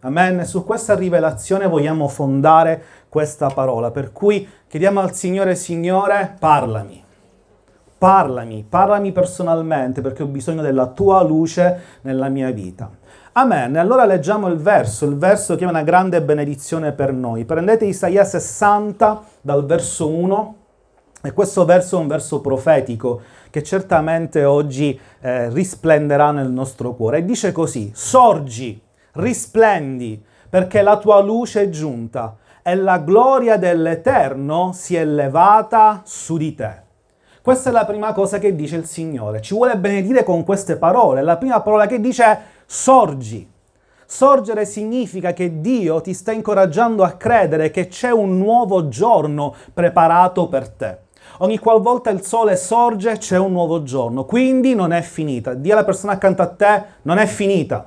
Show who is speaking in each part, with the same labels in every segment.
Speaker 1: Amen. Su questa rivelazione vogliamo fondare questa parola, per cui chiediamo al Signore, Signore, parlami. Parlami, parlami personalmente perché ho bisogno della tua luce nella mia vita. Amen. Allora leggiamo il verso, il verso che è una grande benedizione per noi. Prendete Isaia 60 dal verso 1 e questo verso è un verso profetico che certamente oggi eh, risplenderà nel nostro cuore. E dice così, sorgi risplendi, perché la tua luce è giunta e la gloria dell'Eterno si è levata su di te. Questa è la prima cosa che dice il Signore. Ci vuole benedire con queste parole. La prima parola che dice è sorgi. Sorgere significa che Dio ti sta incoraggiando a credere che c'è un nuovo giorno preparato per te. Ogni qualvolta il sole sorge c'è un nuovo giorno, quindi non è finita. Dì alla persona accanto a te, non è finita.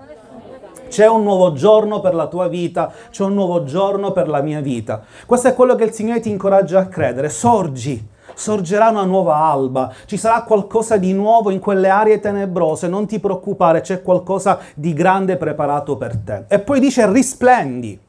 Speaker 1: C'è un nuovo giorno per la tua vita, c'è un nuovo giorno per la mia vita. Questo è quello che il Signore ti incoraggia a credere. Sorgi, sorgerà una nuova alba, ci sarà qualcosa di nuovo in quelle aree tenebrose, non ti preoccupare, c'è qualcosa di grande preparato per te. E poi dice risplendi.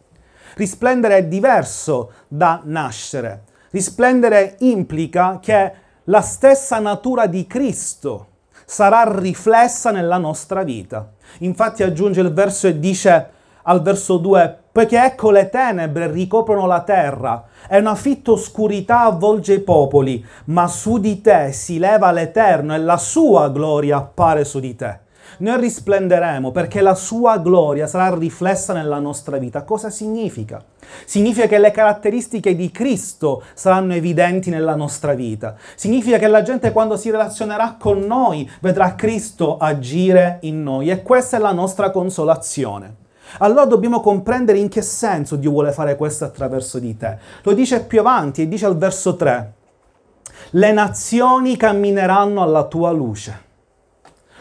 Speaker 1: Risplendere è diverso da nascere. Risplendere implica che la stessa natura di Cristo sarà riflessa nella nostra vita. Infatti aggiunge il verso e dice al verso 2, poiché ecco le tenebre ricoprono la terra e una fitta oscurità avvolge i popoli, ma su di te si leva l'Eterno e la sua gloria appare su di te. Noi risplenderemo perché la sua gloria sarà riflessa nella nostra vita. Cosa significa? Significa che le caratteristiche di Cristo saranno evidenti nella nostra vita. Significa che la gente quando si relazionerà con noi vedrà Cristo agire in noi e questa è la nostra consolazione. Allora dobbiamo comprendere in che senso Dio vuole fare questo attraverso di te. Lo dice più avanti e dice al verso 3, le nazioni cammineranno alla tua luce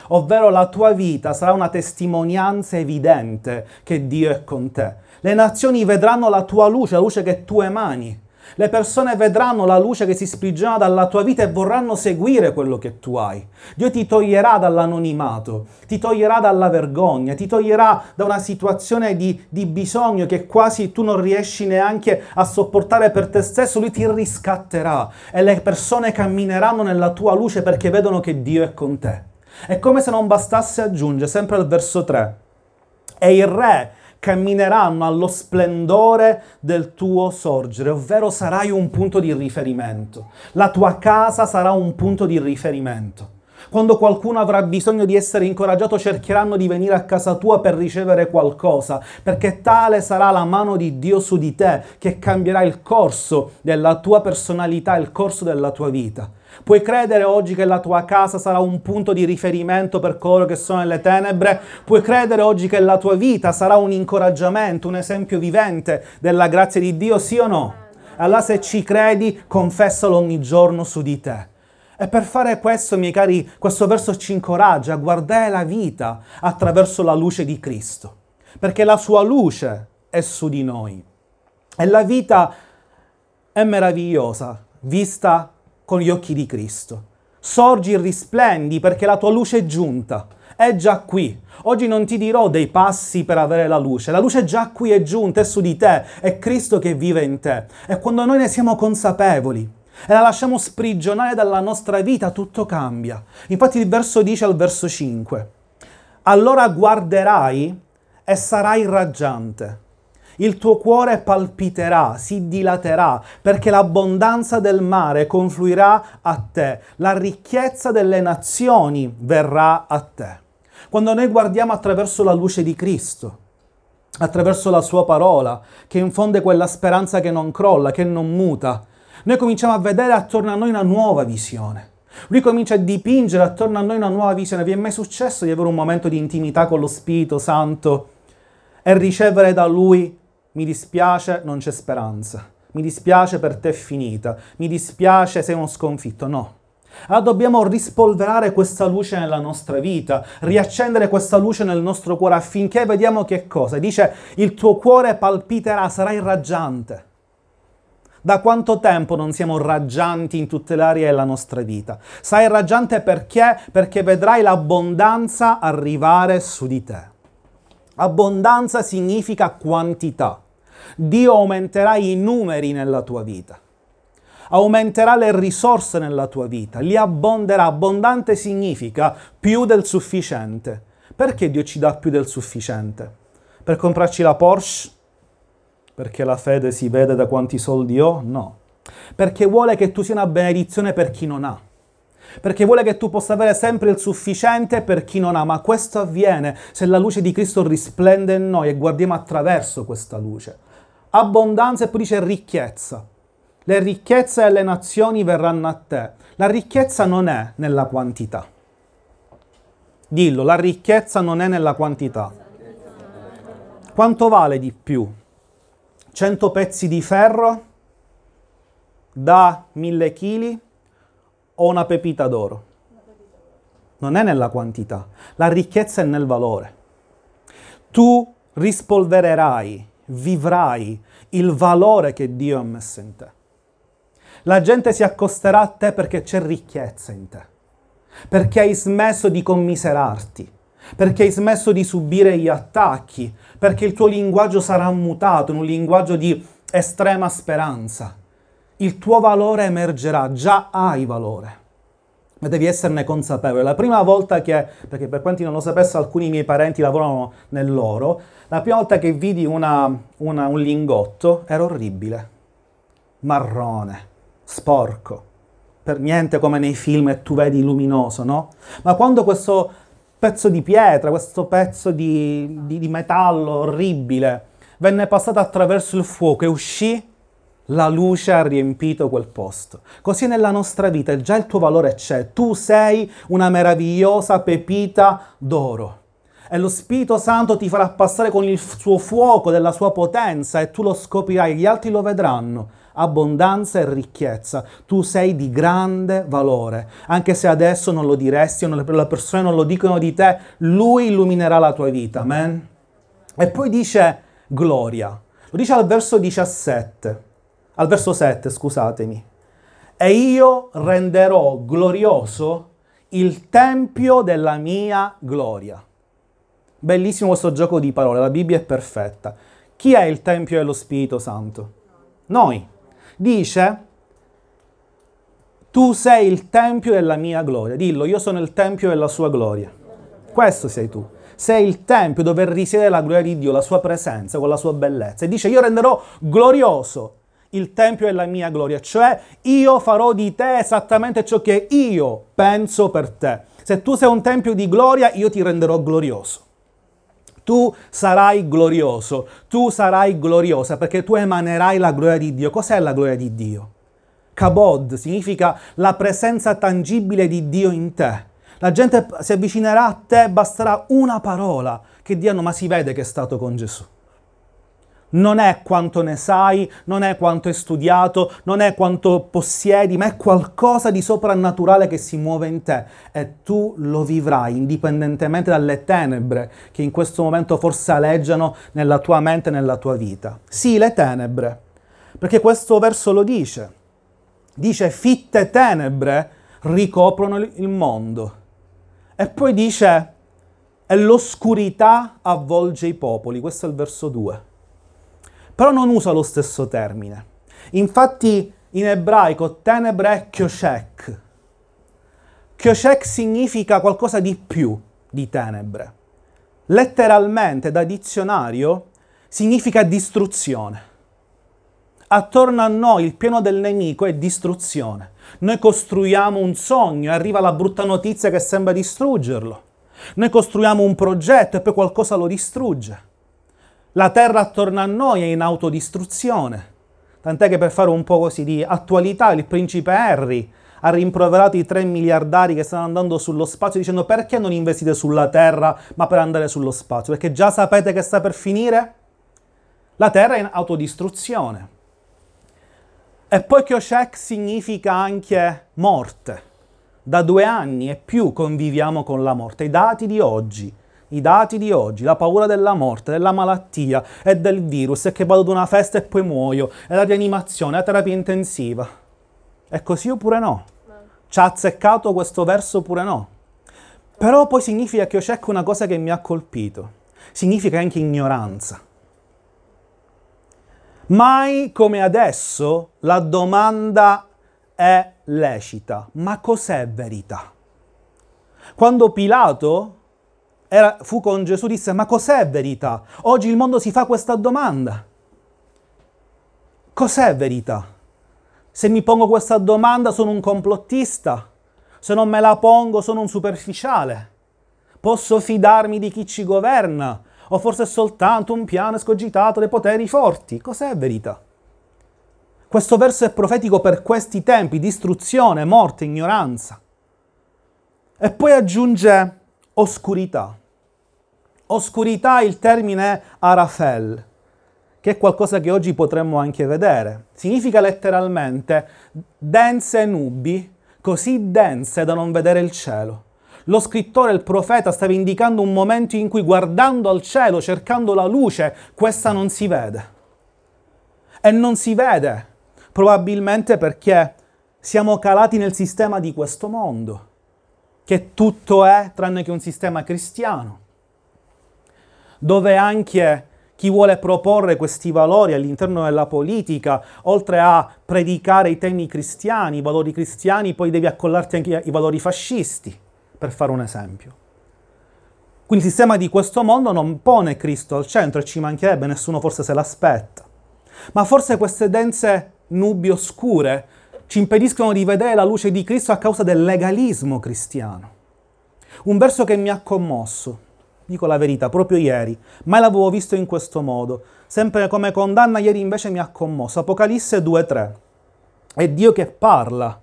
Speaker 1: ovvero la tua vita sarà una testimonianza evidente che Dio è con te. Le nazioni vedranno la tua luce, la luce che tu emani. Le persone vedranno la luce che si sprigiona dalla tua vita e vorranno seguire quello che tu hai. Dio ti toglierà dall'anonimato, ti toglierà dalla vergogna, ti toglierà da una situazione di, di bisogno che quasi tu non riesci neanche a sopportare per te stesso. Lui ti riscatterà e le persone cammineranno nella tua luce perché vedono che Dio è con te. È come se non bastasse aggiunge, sempre al verso 3, e il re cammineranno allo splendore del tuo sorgere, ovvero sarai un punto di riferimento. La tua casa sarà un punto di riferimento. Quando qualcuno avrà bisogno di essere incoraggiato, cercheranno di venire a casa tua per ricevere qualcosa, perché tale sarà la mano di Dio su di te che cambierà il corso della tua personalità, il corso della tua vita. Puoi credere oggi che la tua casa sarà un punto di riferimento per coloro che sono nelle tenebre? Puoi credere oggi che la tua vita sarà un incoraggiamento, un esempio vivente della grazia di Dio, sì o no? Allora se ci credi, confessalo ogni giorno su di te. E per fare questo, miei cari, questo verso ci incoraggia a guardare la vita attraverso la luce di Cristo, perché la sua luce è su di noi. E la vita è meravigliosa, vista con gli occhi di Cristo. Sorgi e risplendi perché la tua luce è giunta, è già qui. Oggi non ti dirò dei passi per avere la luce, la luce è già qui, è giunta, è su di te, è Cristo che vive in te. E quando noi ne siamo consapevoli e la lasciamo sprigionare dalla nostra vita, tutto cambia. Infatti il verso dice al verso 5, allora guarderai e sarai raggiante il tuo cuore palpiterà, si dilaterà, perché l'abbondanza del mare confluirà a te, la ricchezza delle nazioni verrà a te. Quando noi guardiamo attraverso la luce di Cristo, attraverso la sua parola, che infonde quella speranza che non crolla, che non muta, noi cominciamo a vedere attorno a noi una nuova visione. Lui comincia a dipingere attorno a noi una nuova visione. Vi è mai successo di avere un momento di intimità con lo Spirito Santo e ricevere da Lui mi dispiace, non c'è speranza, mi dispiace per te è finita, mi dispiace sei uno sconfitto, no. Allora dobbiamo rispolverare questa luce nella nostra vita, riaccendere questa luce nel nostro cuore affinché vediamo che cosa. Dice, il tuo cuore palpiterà, sarai raggiante. Da quanto tempo non siamo raggianti in tutte le aree della nostra vita? Sarai raggiante perché? Perché vedrai l'abbondanza arrivare su di te. Abbondanza significa quantità. Dio aumenterà i numeri nella tua vita. Aumenterà le risorse nella tua vita, li abbonderà. Abbondante significa più del sufficiente. Perché Dio ci dà più del sufficiente? Per comprarci la Porsche? Perché la fede si vede da quanti soldi ho? No. Perché vuole che tu sia una benedizione per chi non ha perché vuole che tu possa avere sempre il sufficiente per chi non ha, ma questo avviene se la luce di Cristo risplende in noi e guardiamo attraverso questa luce. Abbondanza e poi dice ricchezza. Le ricchezze delle nazioni verranno a te. La ricchezza non è nella quantità. Dillo, la ricchezza non è nella quantità. Quanto vale di più? 100 pezzi di ferro da 1000 kg o una pepita d'oro. Non è nella quantità, la ricchezza è nel valore. Tu rispolvererai, vivrai il valore che Dio ha messo in te. La gente si accosterà a te perché c'è ricchezza in te, perché hai smesso di commiserarti, perché hai smesso di subire gli attacchi, perché il tuo linguaggio sarà mutato in un linguaggio di estrema speranza il tuo valore emergerà, già hai valore. Devi esserne consapevole. La prima volta che, perché per quanti non lo sapessero, alcuni miei parenti lavorano nell'oro, la prima volta che vidi una, una, un lingotto era orribile, marrone, sporco, per niente come nei film e tu vedi luminoso, no? Ma quando questo pezzo di pietra, questo pezzo di, di, di metallo orribile venne passato attraverso il fuoco e uscì, la luce ha riempito quel posto. Così nella nostra vita già il tuo valore c'è. Tu sei una meravigliosa pepita d'oro. E lo Spirito Santo ti farà passare con il suo fuoco della sua potenza e tu lo scoprirai, gli altri lo vedranno. Abbondanza e ricchezza. Tu sei di grande valore. Anche se adesso non lo diresti, o le persone non lo dicono di te, Lui illuminerà la tua vita. Amen. E poi dice gloria. Lo dice al verso 17 al verso 7, scusatemi. E io renderò glorioso il tempio della mia gloria. Bellissimo questo gioco di parole, la Bibbia è perfetta. Chi è il tempio dello Spirito Santo? Noi. Dice, tu sei il tempio della mia gloria. Dillo, io sono il tempio della sua gloria. Questo sei tu. Sei il tempio dove risiede la gloria di Dio, la sua presenza, con la sua bellezza. E dice, io renderò glorioso il Tempio è la mia gloria, cioè io farò di te esattamente ciò che io penso per te. Se tu sei un Tempio di gloria, io ti renderò glorioso. Tu sarai glorioso, tu sarai gloriosa perché tu emanerai la gloria di Dio. Cos'è la gloria di Dio? Kabod significa la presenza tangibile di Dio in te. La gente si avvicinerà a te, basterà una parola che diano ma si vede che è stato con Gesù non è quanto ne sai, non è quanto hai studiato, non è quanto possiedi, ma è qualcosa di soprannaturale che si muove in te e tu lo vivrai indipendentemente dalle tenebre che in questo momento forse aleggiano nella tua mente e nella tua vita. Sì, le tenebre, perché questo verso lo dice. Dice fitte tenebre ricoprono il mondo. E poi dice e l'oscurità avvolge i popoli. Questo è il verso 2 però non usa lo stesso termine. Infatti in ebraico tenebre è kyoshek. Kyoshek significa qualcosa di più di tenebre. Letteralmente da dizionario significa distruzione. Attorno a noi il piano del nemico è distruzione. Noi costruiamo un sogno e arriva la brutta notizia che sembra distruggerlo. Noi costruiamo un progetto e poi qualcosa lo distrugge. La Terra attorno a noi è in autodistruzione. Tant'è che per fare un po' così di attualità, il principe Harry ha rimproverato i tre miliardari che stanno andando sullo spazio dicendo perché non investite sulla Terra ma per andare sullo spazio? Perché già sapete che sta per finire? La Terra è in autodistruzione. E poi Kyoshek significa anche morte. Da due anni e più conviviamo con la morte. I dati di oggi i dati di oggi, la paura della morte, della malattia e del virus, e che vado ad una festa e poi muoio, e la rianimazione, la terapia intensiva. È così oppure no? Ci ha azzeccato questo verso oppure no? Però poi significa che io cerco una cosa che mi ha colpito. significa anche ignoranza. Mai come adesso la domanda è lecita. Ma cos'è verità? Quando Pilato era, fu con Gesù disse ma cos'è verità? Oggi il mondo si fa questa domanda. Cos'è verità? Se mi pongo questa domanda sono un complottista, se non me la pongo sono un superficiale. Posso fidarmi di chi ci governa o forse è soltanto un piano escogitato dei poteri forti? Cos'è verità? Questo verso è profetico per questi tempi, distruzione, morte, ignoranza. E poi aggiunge oscurità. Oscurità, il termine è arafel, che è qualcosa che oggi potremmo anche vedere. Significa letteralmente dense nubi, così dense da non vedere il cielo. Lo scrittore, il profeta, stava indicando un momento in cui guardando al cielo, cercando la luce, questa non si vede. E non si vede probabilmente perché siamo calati nel sistema di questo mondo che tutto è tranne che un sistema cristiano, dove anche chi vuole proporre questi valori all'interno della politica, oltre a predicare i temi cristiani, i valori cristiani, poi devi accollarti anche i valori fascisti, per fare un esempio. Quindi il sistema di questo mondo non pone Cristo al centro e ci mancherebbe, nessuno forse se l'aspetta. Ma forse queste dense nubi oscure ci impediscono di vedere la luce di Cristo a causa del legalismo cristiano. Un verso che mi ha commosso, dico la verità, proprio ieri, mai l'avevo visto in questo modo, sempre come condanna, ieri invece mi ha commosso. Apocalisse 2.3, è Dio che parla.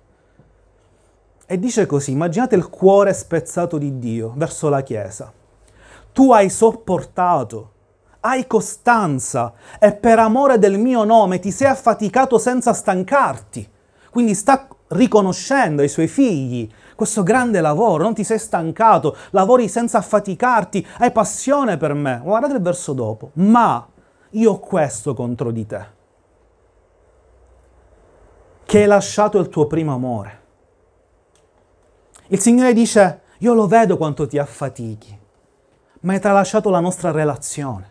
Speaker 1: E dice così, immaginate il cuore spezzato di Dio verso la Chiesa. Tu hai sopportato, hai costanza e per amore del mio nome ti sei affaticato senza stancarti. Quindi sta riconoscendo ai suoi figli questo grande lavoro, non ti sei stancato, lavori senza affaticarti, hai passione per me. Guardate il verso dopo. Ma io ho questo contro di te, che hai lasciato il tuo primo amore. Il Signore dice, io lo vedo quanto ti affatichi, ma hai tralasciato la nostra relazione.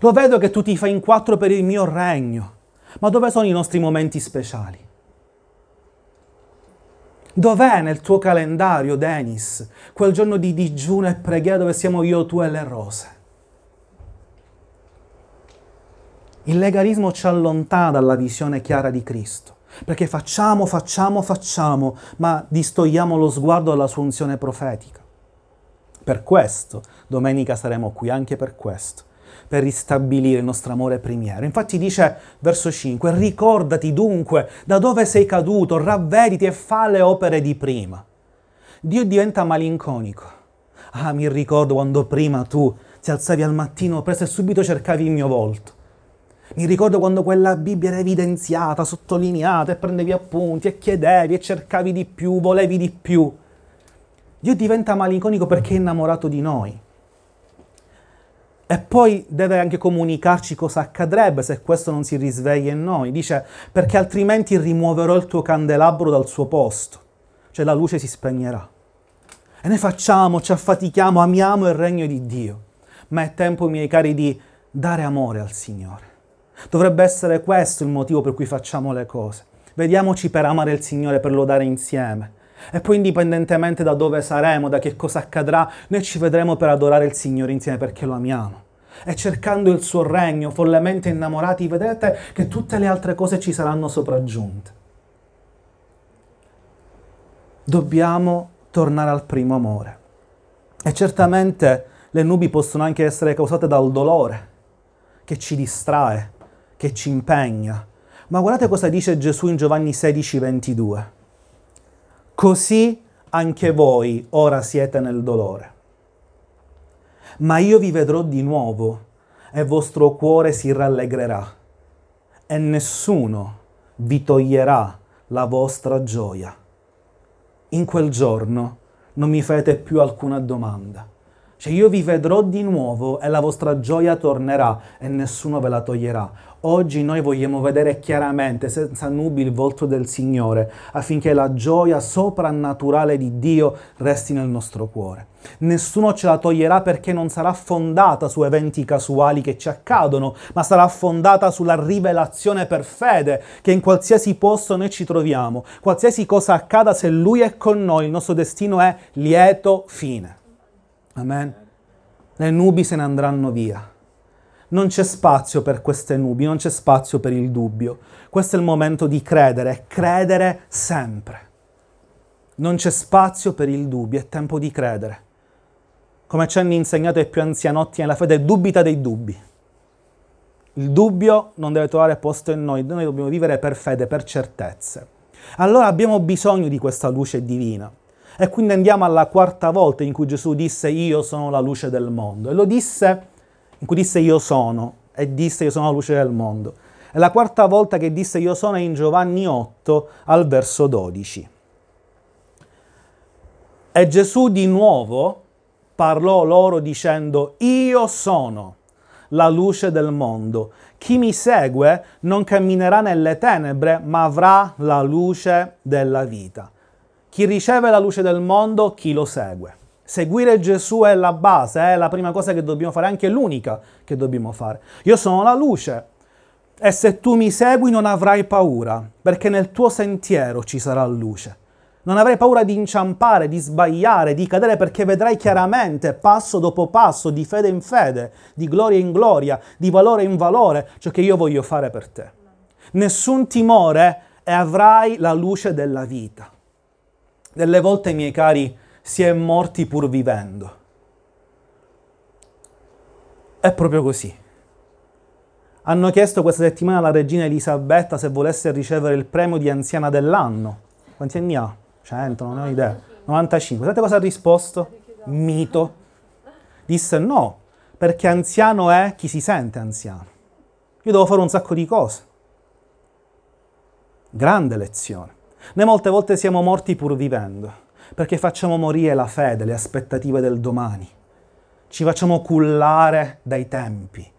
Speaker 1: Lo vedo che tu ti fai in quattro per il mio regno. Ma dove sono i nostri momenti speciali? Dov'è nel tuo calendario, Denis, quel giorno di digiuno e preghiera dove siamo io, tu e le rose? Il legalismo ci allontana dalla visione chiara di Cristo, perché facciamo, facciamo, facciamo, ma distogliamo lo sguardo dalla sua unzione profetica. Per questo, domenica saremo qui, anche per questo per ristabilire il nostro amore primiero. Infatti dice, verso 5, ricordati dunque da dove sei caduto, ravvediti e fa le opere di prima. Dio diventa malinconico. Ah, mi ricordo quando prima tu ti alzavi al mattino presto e subito cercavi il mio volto. Mi ricordo quando quella Bibbia era evidenziata, sottolineata e prendevi appunti e chiedevi e cercavi di più, volevi di più. Dio diventa malinconico perché è innamorato di noi. E poi deve anche comunicarci cosa accadrebbe se questo non si risveglia in noi. Dice, perché altrimenti rimuoverò il tuo candelabro dal suo posto, cioè la luce si spegnerà. E noi facciamo, ci affatichiamo, amiamo il regno di Dio. Ma è tempo, miei cari, di dare amore al Signore. Dovrebbe essere questo il motivo per cui facciamo le cose. Vediamoci per amare il Signore, per lodare insieme. E poi indipendentemente da dove saremo, da che cosa accadrà, noi ci vedremo per adorare il Signore insieme perché lo amiamo. E cercando il suo regno, follemente innamorati, vedete che tutte le altre cose ci saranno sopraggiunte. Dobbiamo tornare al primo amore. E certamente le nubi possono anche essere causate dal dolore, che ci distrae, che ci impegna. Ma guardate cosa dice Gesù in Giovanni 16, 22 così anche voi ora siete nel dolore. Ma io vi vedrò di nuovo e vostro cuore si rallegrerà e nessuno vi toglierà la vostra gioia. In quel giorno non mi fate più alcuna domanda. Cioè io vi vedrò di nuovo e la vostra gioia tornerà e nessuno ve la toglierà. Oggi noi vogliamo vedere chiaramente, senza nubi, il volto del Signore, affinché la gioia soprannaturale di Dio resti nel nostro cuore. Nessuno ce la toglierà perché non sarà fondata su eventi casuali che ci accadono, ma sarà fondata sulla rivelazione per fede che in qualsiasi posto noi ci troviamo, qualsiasi cosa accada, se Lui è con noi, il nostro destino è lieto fine. Amen. Le nubi se ne andranno via non c'è spazio per queste nubi, non c'è spazio per il dubbio. Questo è il momento di credere, credere sempre. Non c'è spazio per il dubbio, è tempo di credere. Come ci hanno insegnato i più anzianotti nella fede, dubita dei dubbi. Il dubbio non deve trovare posto in noi, noi dobbiamo vivere per fede, per certezze. Allora abbiamo bisogno di questa luce divina. E quindi andiamo alla quarta volta in cui Gesù disse io sono la luce del mondo. E lo disse in cui disse io sono e disse io sono la luce del mondo. E la quarta volta che disse io sono è in Giovanni 8 al verso 12. E Gesù di nuovo parlò loro dicendo io sono la luce del mondo. Chi mi segue non camminerà nelle tenebre, ma avrà la luce della vita. Chi riceve la luce del mondo, chi lo segue. Seguire Gesù è la base, è la prima cosa che dobbiamo fare, anche l'unica che dobbiamo fare. Io sono la luce e se tu mi segui non avrai paura, perché nel tuo sentiero ci sarà luce. Non avrai paura di inciampare, di sbagliare, di cadere, perché vedrai chiaramente, passo dopo passo, di fede in fede, di gloria in gloria, di valore in valore, ciò che io voglio fare per te. Nessun timore e avrai la luce della vita. Delle volte, miei cari, si è morti pur vivendo. È proprio così. Hanno chiesto questa settimana alla regina Elisabetta se volesse ricevere il premio di anziana dell'anno. Quanti anni ha? 100, non ho idea. 95. Sapete cosa ha risposto? Mito. Disse no, perché anziano è chi si sente anziano. Io devo fare un sacco di cose. Grande lezione. Noi molte volte siamo morti pur vivendo perché facciamo morire la fede, le aspettative del domani. Ci facciamo cullare dai tempi.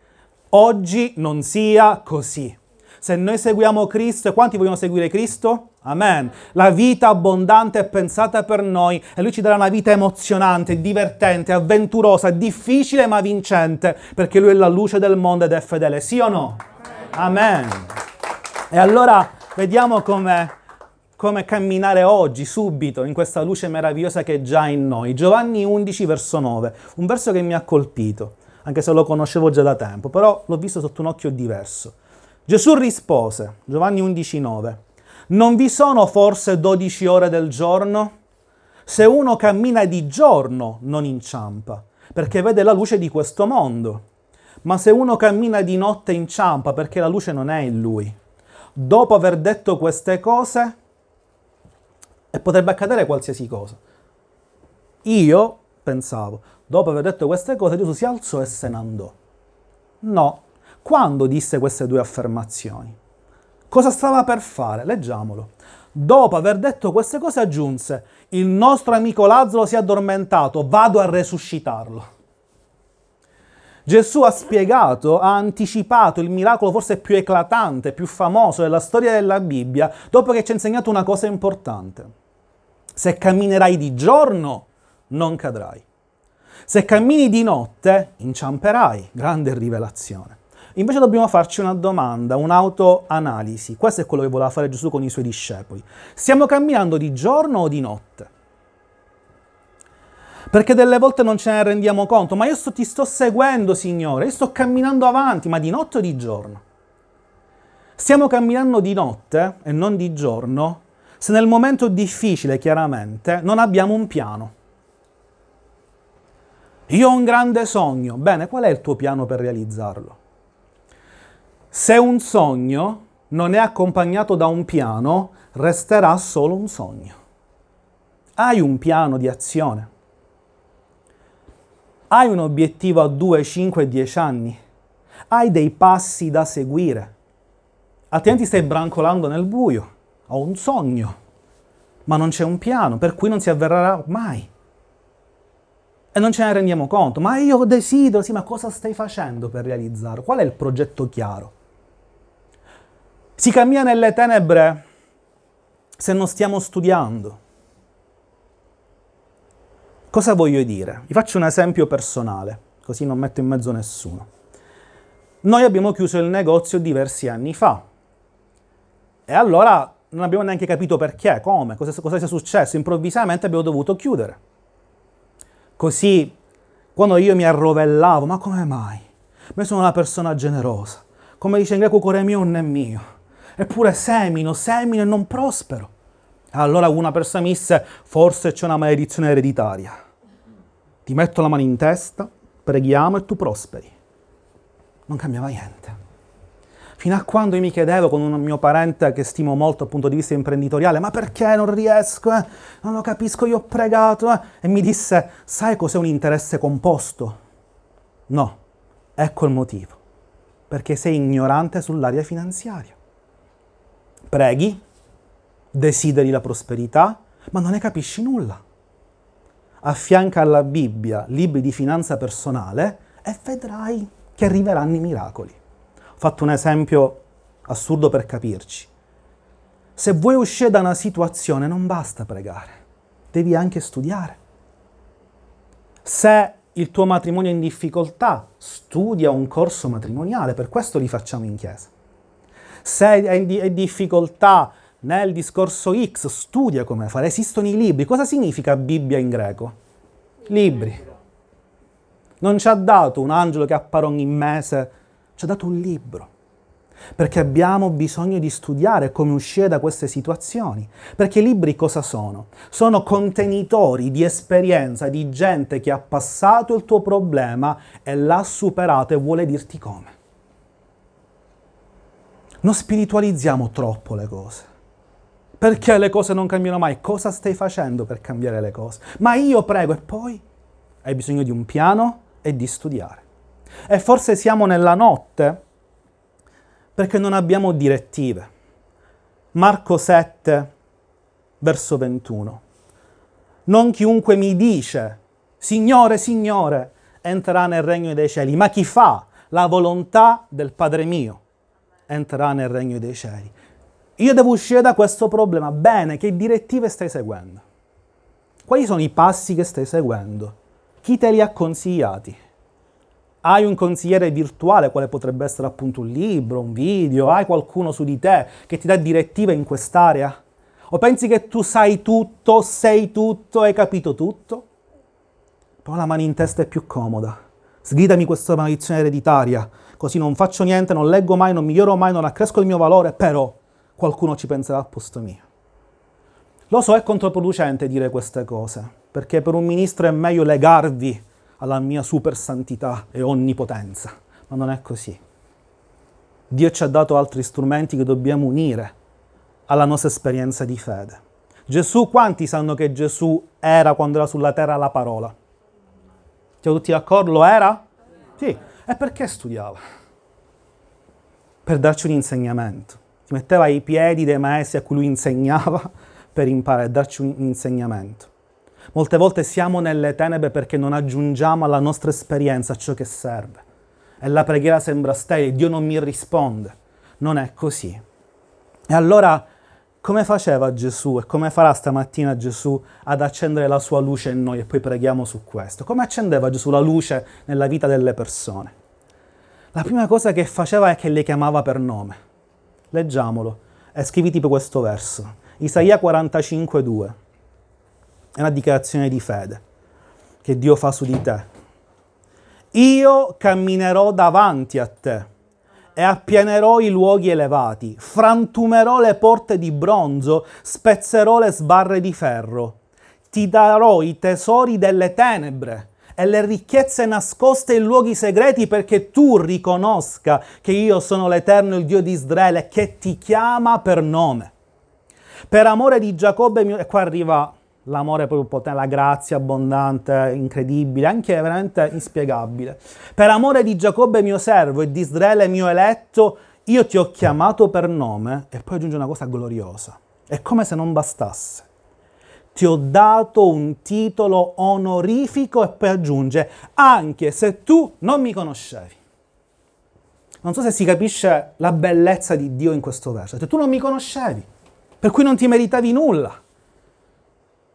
Speaker 1: Oggi non sia così. Se noi seguiamo Cristo, quanti vogliono seguire Cristo? Amen. La vita abbondante è pensata per noi e Lui ci darà una vita emozionante, divertente, avventurosa, difficile ma vincente, perché Lui è la luce del mondo ed è fedele. Sì o no? Amen. E allora vediamo come come camminare oggi, subito, in questa luce meravigliosa che è già in noi. Giovanni 11, verso 9, un verso che mi ha colpito, anche se lo conoscevo già da tempo, però l'ho visto sotto un occhio diverso. Gesù rispose, Giovanni 11, 9, non vi sono forse 12 ore del giorno? Se uno cammina di giorno non inciampa, perché vede la luce di questo mondo. Ma se uno cammina di notte inciampa, perché la luce non è in lui. Dopo aver detto queste cose, e potrebbe accadere qualsiasi cosa. Io pensavo, dopo aver detto queste cose, Gesù si alzò e se ne andò. No. Quando disse queste due affermazioni? Cosa stava per fare? Leggiamolo. Dopo aver detto queste cose aggiunse, il nostro amico Lazzaro si è addormentato, vado a resuscitarlo. Gesù ha spiegato, ha anticipato il miracolo forse più eclatante, più famoso della storia della Bibbia, dopo che ci ha insegnato una cosa importante. Se camminerai di giorno, non cadrai. Se cammini di notte, inciamperai. Grande rivelazione. Invece dobbiamo farci una domanda, un'autoanalisi. Questo è quello che voleva fare Gesù con i suoi discepoli. Stiamo camminando di giorno o di notte? Perché delle volte non ce ne rendiamo conto, ma io sto, ti sto seguendo, Signore, io sto camminando avanti, ma di notte o di giorno? Stiamo camminando di notte e non di giorno se nel momento difficile, chiaramente, non abbiamo un piano. Io ho un grande sogno, bene, qual è il tuo piano per realizzarlo? Se un sogno non è accompagnato da un piano, resterà solo un sogno. Hai un piano di azione? Hai un obiettivo a 2, 5, 10 anni? Hai dei passi da seguire? Altrimenti stai brancolando nel buio. Ho un sogno, ma non c'è un piano, per cui non si avverrà mai. e non ce ne rendiamo conto. Ma io desidero, sì, ma cosa stai facendo per realizzarlo? Qual è il progetto chiaro? Si cammina nelle tenebre se non stiamo studiando. Cosa voglio dire? Vi faccio un esempio personale, così non metto in mezzo nessuno. Noi abbiamo chiuso il negozio diversi anni fa e allora non abbiamo neanche capito perché, come, cosa, cosa sia successo. Improvvisamente abbiamo dovuto chiudere. Così, quando io mi arrovellavo, ma come mai? Ma sono una persona generosa. Come dice in greco, cuore mio non è mio. Eppure semino, semino e non prospero. Allora una persona mi disse, forse c'è una maledizione ereditaria. Ti metto la mano in testa, preghiamo e tu prosperi. Non cambiava niente. Fino a quando io mi chiedevo con un mio parente che stimo molto dal punto di vista imprenditoriale, ma perché non riesco? Eh? Non lo capisco, io ho pregato. Eh? E mi disse, sai cos'è un interesse composto? No, ecco il motivo. Perché sei ignorante sull'area finanziaria. Preghi, desideri la prosperità, ma non ne capisci nulla. Affianca alla Bibbia libri di finanza personale e vedrai che arriveranno i miracoli fatto un esempio assurdo per capirci. Se vuoi uscire da una situazione non basta pregare, devi anche studiare. Se il tuo matrimonio è in difficoltà, studia un corso matrimoniale, per questo li facciamo in chiesa. Se in difficoltà nel discorso X, studia come fare. Esistono i libri. Cosa significa Bibbia in greco? Libri. Non ci ha dato un angelo che appare ogni mese ci ha dato un libro. Perché abbiamo bisogno di studiare come uscire da queste situazioni. Perché i libri cosa sono? Sono contenitori di esperienza di gente che ha passato il tuo problema e l'ha superato e vuole dirti come. Non spiritualizziamo troppo le cose. Perché le cose non cambiano mai? Cosa stai facendo per cambiare le cose? Ma io prego e poi hai bisogno di un piano e di studiare. E forse siamo nella notte perché non abbiamo direttive. Marco 7, verso 21. Non chiunque mi dice, Signore, Signore, entrerà nel regno dei cieli, ma chi fa la volontà del Padre mio entrerà nel regno dei cieli. Io devo uscire da questo problema. Bene, che direttive stai seguendo? Quali sono i passi che stai seguendo? Chi te li ha consigliati? hai un consigliere virtuale, quale potrebbe essere appunto un libro, un video, hai qualcuno su di te che ti dà direttive in quest'area? O pensi che tu sai tutto, sei tutto, hai capito tutto? Poi la mano in testa è più comoda. Sgridami questa maledizione ereditaria, così non faccio niente, non leggo mai, non miglioro mai, non accresco il mio valore, però qualcuno ci penserà al posto mio. Lo so, è controproducente dire queste cose, perché per un ministro è meglio legarvi alla mia super santità e onnipotenza, ma non è così. Dio ci ha dato altri strumenti che dobbiamo unire alla nostra esperienza di fede. Gesù, quanti sanno che Gesù era quando era sulla terra la parola? Siamo tutti d'accordo? Lo era? Sì. E perché studiava? Per darci un insegnamento. Si metteva ai piedi dei maestri a cui lui insegnava per imparare, darci un insegnamento. Molte volte siamo nelle tenebre perché non aggiungiamo alla nostra esperienza ciò che serve. E la preghiera sembra sterile, Dio non mi risponde. Non è così. E allora come faceva Gesù e come farà stamattina Gesù ad accendere la sua luce in noi e poi preghiamo su questo? Come accendeva Gesù la luce nella vita delle persone? La prima cosa che faceva è che le chiamava per nome. Leggiamolo e scrivi tipo questo verso. Isaia 45, 2. È una dichiarazione di fede che Dio fa su di te. Io camminerò davanti a te e appianerò i luoghi elevati, frantumerò le porte di bronzo, spezzerò le sbarre di ferro, ti darò i tesori delle tenebre e le ricchezze nascoste in luoghi segreti perché tu riconosca che io sono l'Eterno, il Dio di Israele, che ti chiama per nome. Per amore di Giacobbe, e qua arriva l'amore proprio potente, la grazia abbondante, incredibile, anche veramente inspiegabile. Per amore di Giacobbe mio servo e di Israele mio eletto, io ti ho chiamato per nome e poi aggiunge una cosa gloriosa. È come se non bastasse. Ti ho dato un titolo onorifico e poi aggiunge, anche se tu non mi conoscevi. Non so se si capisce la bellezza di Dio in questo verso. Cioè, tu non mi conoscevi, per cui non ti meritavi nulla.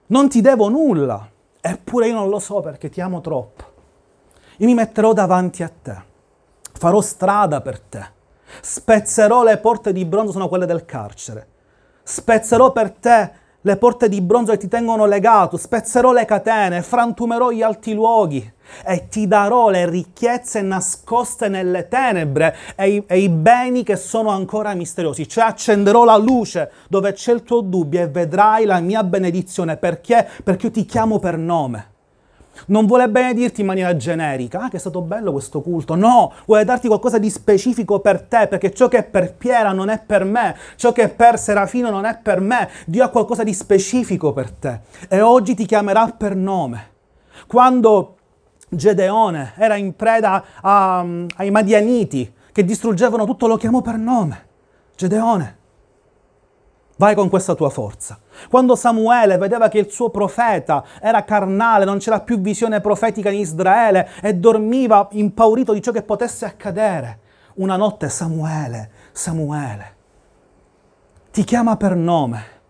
Speaker 1: Non ti devo nulla. Eppure io non lo so perché ti amo troppo. Io mi metterò davanti a te. Farò strada per te. Spezzerò le porte di bronzo, sono quelle del carcere. Spezzerò per te le porte di bronzo che ti tengono legato, spezzerò le catene, frantumerò gli alti luoghi e ti darò le ricchezze nascoste nelle tenebre e i, e i, beni che sono ancora misteriosi. Cioè accenderò la luce dove c'è il tuo dubbio e vedrai la mia benedizione. Perché? Perché io ti chiamo per nome. Non vuole benedirti in maniera generica, ah che è stato bello questo culto, no, vuole darti qualcosa di specifico per te, perché ciò che è per Piera non è per me, ciò che è per Serafino non è per me, Dio ha qualcosa di specifico per te e oggi ti chiamerà per nome. Quando Gedeone era in preda a, ai Madianiti che distruggevano tutto, lo chiamò per nome, Gedeone. Vai con questa tua forza. Quando Samuele vedeva che il suo profeta era carnale, non c'era più visione profetica in Israele e dormiva impaurito di ciò che potesse accadere, una notte Samuele, Samuele, ti chiama per nome.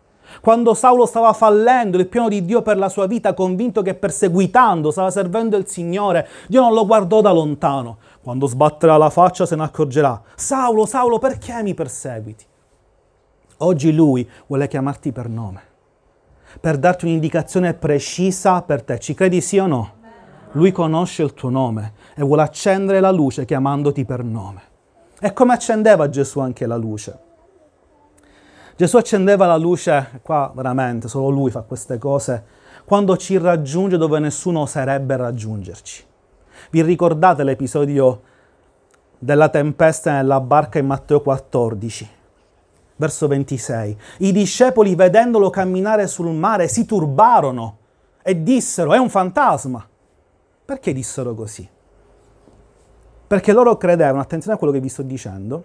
Speaker 1: Quando Saulo stava fallendo il piano di Dio per la sua vita, convinto che perseguitando stava servendo il Signore, Dio non lo guardò da lontano. Quando sbatterà la faccia se ne accorgerà. Saulo, Saulo, perché mi perseguiti? Oggi lui vuole chiamarti per nome, per darti un'indicazione precisa per te. Ci credi sì o no? Lui conosce il tuo nome e vuole accendere la luce chiamandoti per nome. E come accendeva Gesù anche la luce? Gesù accendeva la luce, qua veramente solo lui fa queste cose, quando ci raggiunge dove nessuno oserebbe raggiungerci. Vi ricordate l'episodio della tempesta nella barca in Matteo 14? Verso 26. I discepoli, vedendolo camminare sul mare, si turbarono e dissero, è un fantasma. Perché dissero così? Perché loro credevano, attenzione a quello che vi sto dicendo,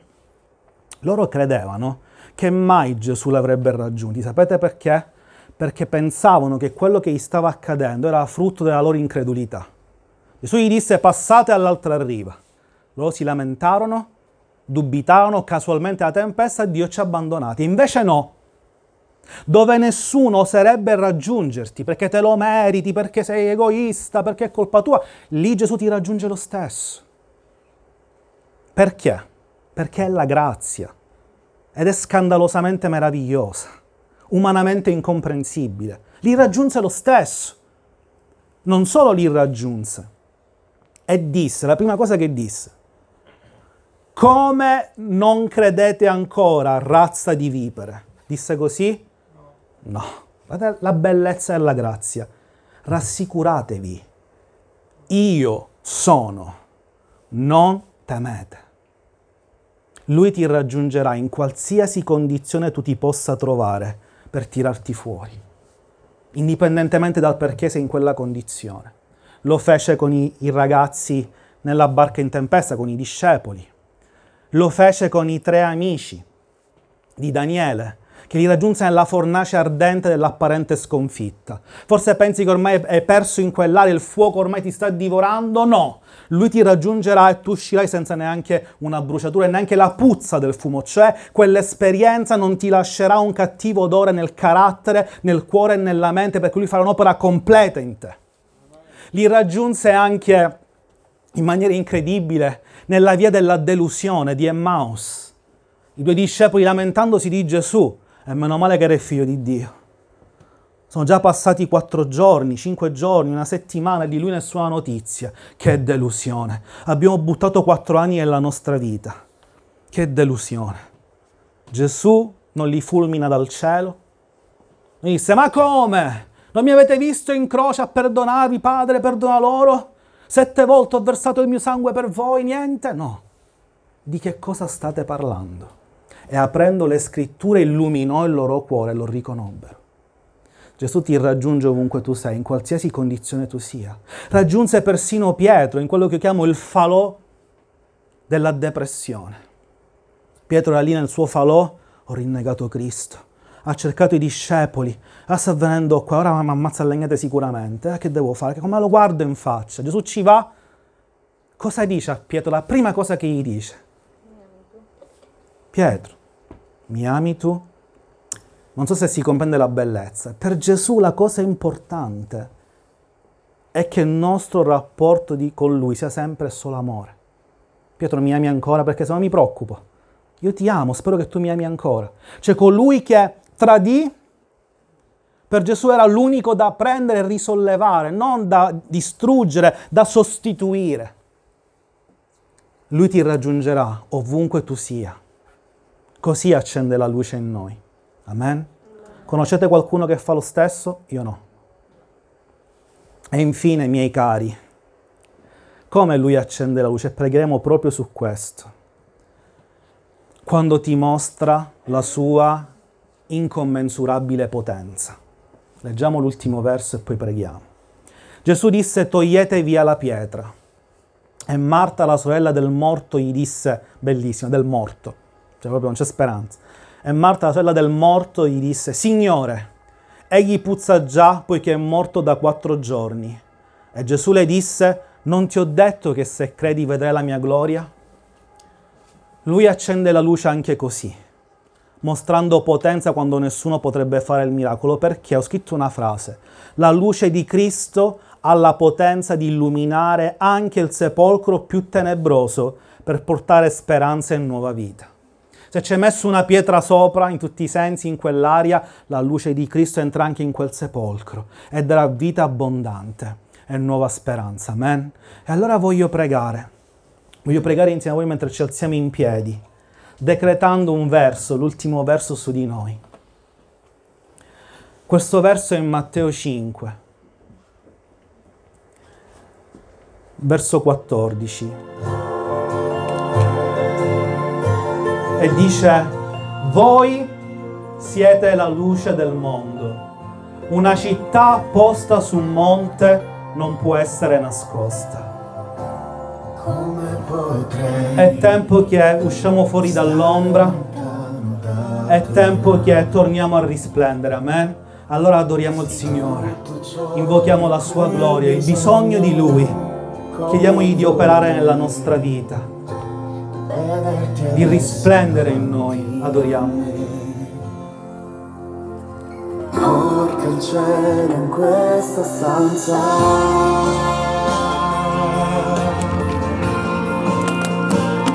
Speaker 1: loro credevano che mai Gesù l'avrebbe raggiunti. Sapete perché? Perché pensavano che quello che gli stava accadendo era frutto della loro incredulità. Gesù gli disse passate all'altra riva. Loro si lamentarono dubitavano casualmente la tempesta e Dio ci ha abbandonati. Invece no, dove nessuno oserebbe raggiungerti perché te lo meriti, perché sei egoista, perché è colpa tua, lì Gesù ti raggiunge lo stesso. Perché? Perché è la grazia ed è scandalosamente meravigliosa, umanamente incomprensibile. Li raggiunse lo stesso. Non solo li raggiunse, e disse, la prima cosa che disse, come non credete ancora, razza di vipere? Disse così? No. Guardate la bellezza e la grazia. Rassicuratevi. Io sono. Non temete. Lui ti raggiungerà in qualsiasi condizione tu ti possa trovare per tirarti fuori, indipendentemente dal perché sei in quella condizione. Lo fece con i, i ragazzi nella barca in tempesta, con i discepoli lo fece con i tre amici di Daniele, che li raggiunse nella fornace ardente dell'apparente sconfitta. Forse pensi che ormai è perso in quell'aria, il fuoco ormai ti sta divorando? No, lui ti raggiungerà e tu uscirai senza neanche una bruciatura e neanche la puzza del fumo, cioè quell'esperienza non ti lascerà un cattivo odore nel carattere, nel cuore e nella mente, perché lui farà un'opera completa in te. Li raggiunse anche in maniera incredibile nella via della delusione di Emmaus. I due discepoli lamentandosi di Gesù, e meno male che era il figlio di Dio. Sono già passati quattro giorni, cinque giorni, una settimana e di lui nessuna notizia. Che delusione. Abbiamo buttato quattro anni nella nostra vita. Che delusione. Gesù non li fulmina dal cielo. E disse, ma come? Non mi avete visto in croce a perdonarvi, Padre, perdona loro? Sette volte ho versato il mio sangue per voi, niente? No. Di che cosa state parlando? E aprendo le scritture illuminò il loro cuore e lo riconobbero. Gesù ti raggiunge ovunque tu sei, in qualsiasi condizione tu sia. Raggiunse persino Pietro in quello che io chiamo il falò della depressione. Pietro era lì nel suo falò, ho rinnegato Cristo. Ha cercato i discepoli, ah, sta venendo qua, ora mi ammazza a legnate sicuramente, eh, che devo fare? Come lo guardo in faccia? Gesù ci va, cosa dice a Pietro? La prima cosa che gli dice, Pietro, mi ami tu? Non so se si comprende la bellezza. Per Gesù la cosa importante è che il nostro rapporto di, con Lui sia sempre solo amore. Pietro mi ami ancora perché se no mi preoccupo. Io ti amo, spero che tu mi ami ancora. Cioè colui che tradì, per Gesù era l'unico da prendere e risollevare, non da distruggere, da sostituire. Lui ti raggiungerà ovunque tu sia. Così accende la luce in noi. Amen? Conoscete qualcuno che fa lo stesso? Io no. E infine, miei cari, come lui accende la luce? Pregheremo proprio su questo. Quando ti mostra la sua incommensurabile potenza. Leggiamo l'ultimo verso e poi preghiamo. Gesù disse togliete via la pietra. E Marta, la sorella del morto, gli disse, bellissimo, del morto, cioè proprio non c'è speranza. E Marta, la sorella del morto, gli disse, Signore, Egli puzza già poiché è morto da quattro giorni. E Gesù le disse, non ti ho detto che se credi vedrai la mia gloria? Lui accende la luce anche così, mostrando potenza quando nessuno potrebbe fare il miracolo, perché ho scritto una frase, la luce di Cristo ha la potenza di illuminare anche il sepolcro più tenebroso per portare speranza e nuova vita. Se ci hai messo una pietra sopra, in tutti i sensi, in quell'aria, la luce di Cristo entra anche in quel sepolcro e darà vita abbondante e nuova speranza. Amen. E allora voglio pregare. Voglio pregare insieme a voi mentre ci alziamo in piedi, decretando un verso, l'ultimo verso su di noi. Questo verso è in Matteo 5, verso 14. e dice, voi siete la luce del mondo. Una città posta su un monte non può essere nascosta. È tempo che usciamo fuori dall'ombra, è tempo che torniamo a risplendere, amen? Allora adoriamo il Signore, invochiamo la sua gloria, il bisogno di Lui, chiediamogli di operare nella nostra vita di risplendere in noi. Adoriamo.
Speaker 2: Porca il cielo in questa stanza